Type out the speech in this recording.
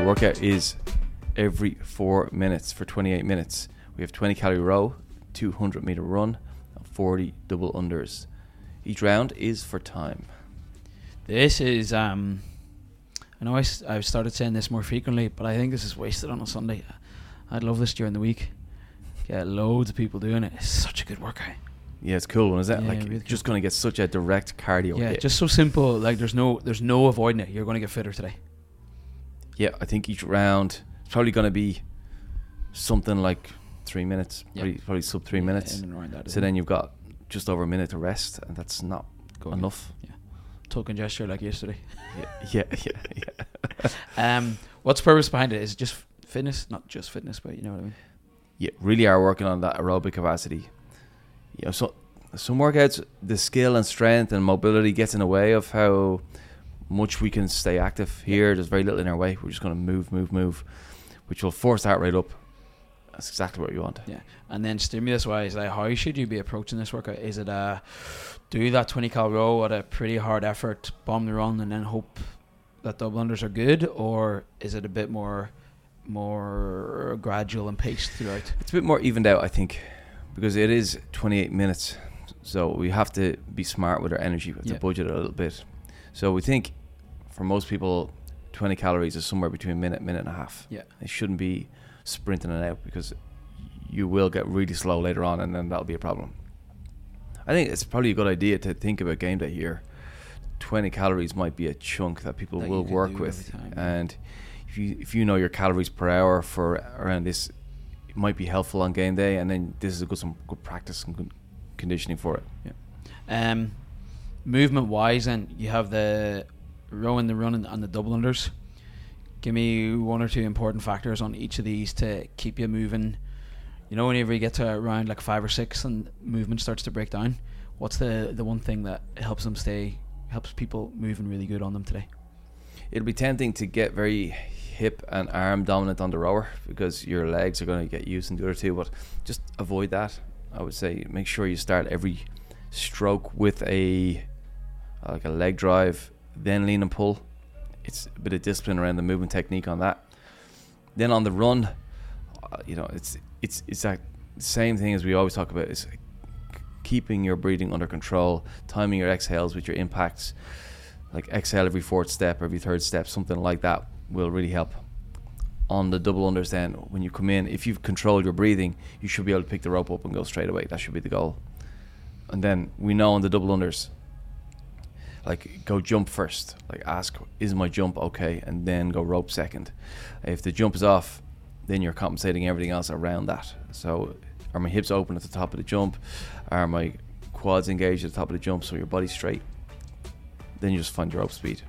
workout is every four minutes for 28 minutes. We have 20 calorie row, 200 meter run, and 40 double unders. Each round is for time. This is um, I know I, s- I've started saying this more frequently, but I think this is wasted on a Sunday. I'd love this during the week. Get loads of people doing it. It's such a good workout. Yeah, it's cool one, is that? Yeah, like, really cool. just going to get such a direct cardio yeah, hit. just so simple. Like there's no there's no avoiding it. You're going to get fitter today. Yeah, I think each round is probably going to be something like three minutes, Yeah. probably, probably sub three Yeah, minutes. in that, So then it? you've got just over a minute to rest, and that's not Go enough. token gesture like yesterday. Yeah, yeah, yeah, yeah. Um, what's the purpose behind it? Is it just fitness? Not just fitness, but you know what I mean. yeah, really are working on that aerobic capacity. You know, so some workouts, the skill and strength and mobility gets in the way of how much we can stay active. Here, there's very little in our way. We're just going to move, move, move, which will force that rate up. That's exactly what you want. Yeah, and then stimulus wise, like how should you be approaching this workout? Is it a do that twenty cal row at a pretty hard effort, bomb the run, and then hope that double unders are good, or is it a bit more more gradual and paced throughout? It's a bit more evened out, I think, because it is 28 minutes. So we have to be smart with our energy. We have Yeah. to budget a little bit. So we think for most people, 20 calories is somewhere between a minute, minute and a half. Yeah. It shouldn't be sprinting it out because you will get really slow later on and then that'll be a problem. I think it's probably a good idea to think about game day here. 20 calories might be a chunk that people That will work with. every time, yeah. And if you if you know your calories per hour for around this, it might be helpful on game day. And then this is a good some good practice and good conditioning for it. Yeah. Um, movement wise, and you have the rowing, the running, and the double unders. Give me one or two important factors on each of these to keep you moving. You know, whenever you get to around like five or six and movement starts to break down, what's the the one thing that helps them stay, helps people moving really good on them today? It'll be tempting to get very hip and arm dominant on the rower because your legs are going to get used in the other two. But just avoid that. I would say make sure you start every stroke with a like a leg drive, then lean and pull. It's a bit of discipline around the movement technique on that. Then on the run, uh, you know, it's it's it's that same thing as we always talk about. Is keeping your breathing under control, timing your exhales with your impacts. Like exhale every fourth step, every third step, something like that will really help. On the double unders, then when you come in, if you've controlled your breathing, you should be able to pick the rope up and go straight away. That should be the goal. And then we know on the double unders, like go jump first. Like ask, is my jump okay? And then go rope second. If the jump is off, then you're compensating everything else around that. So are my hips open at the top of the jump? Are my quads engaged at the top of the jump so your body's straight? Then you just find your rope speed.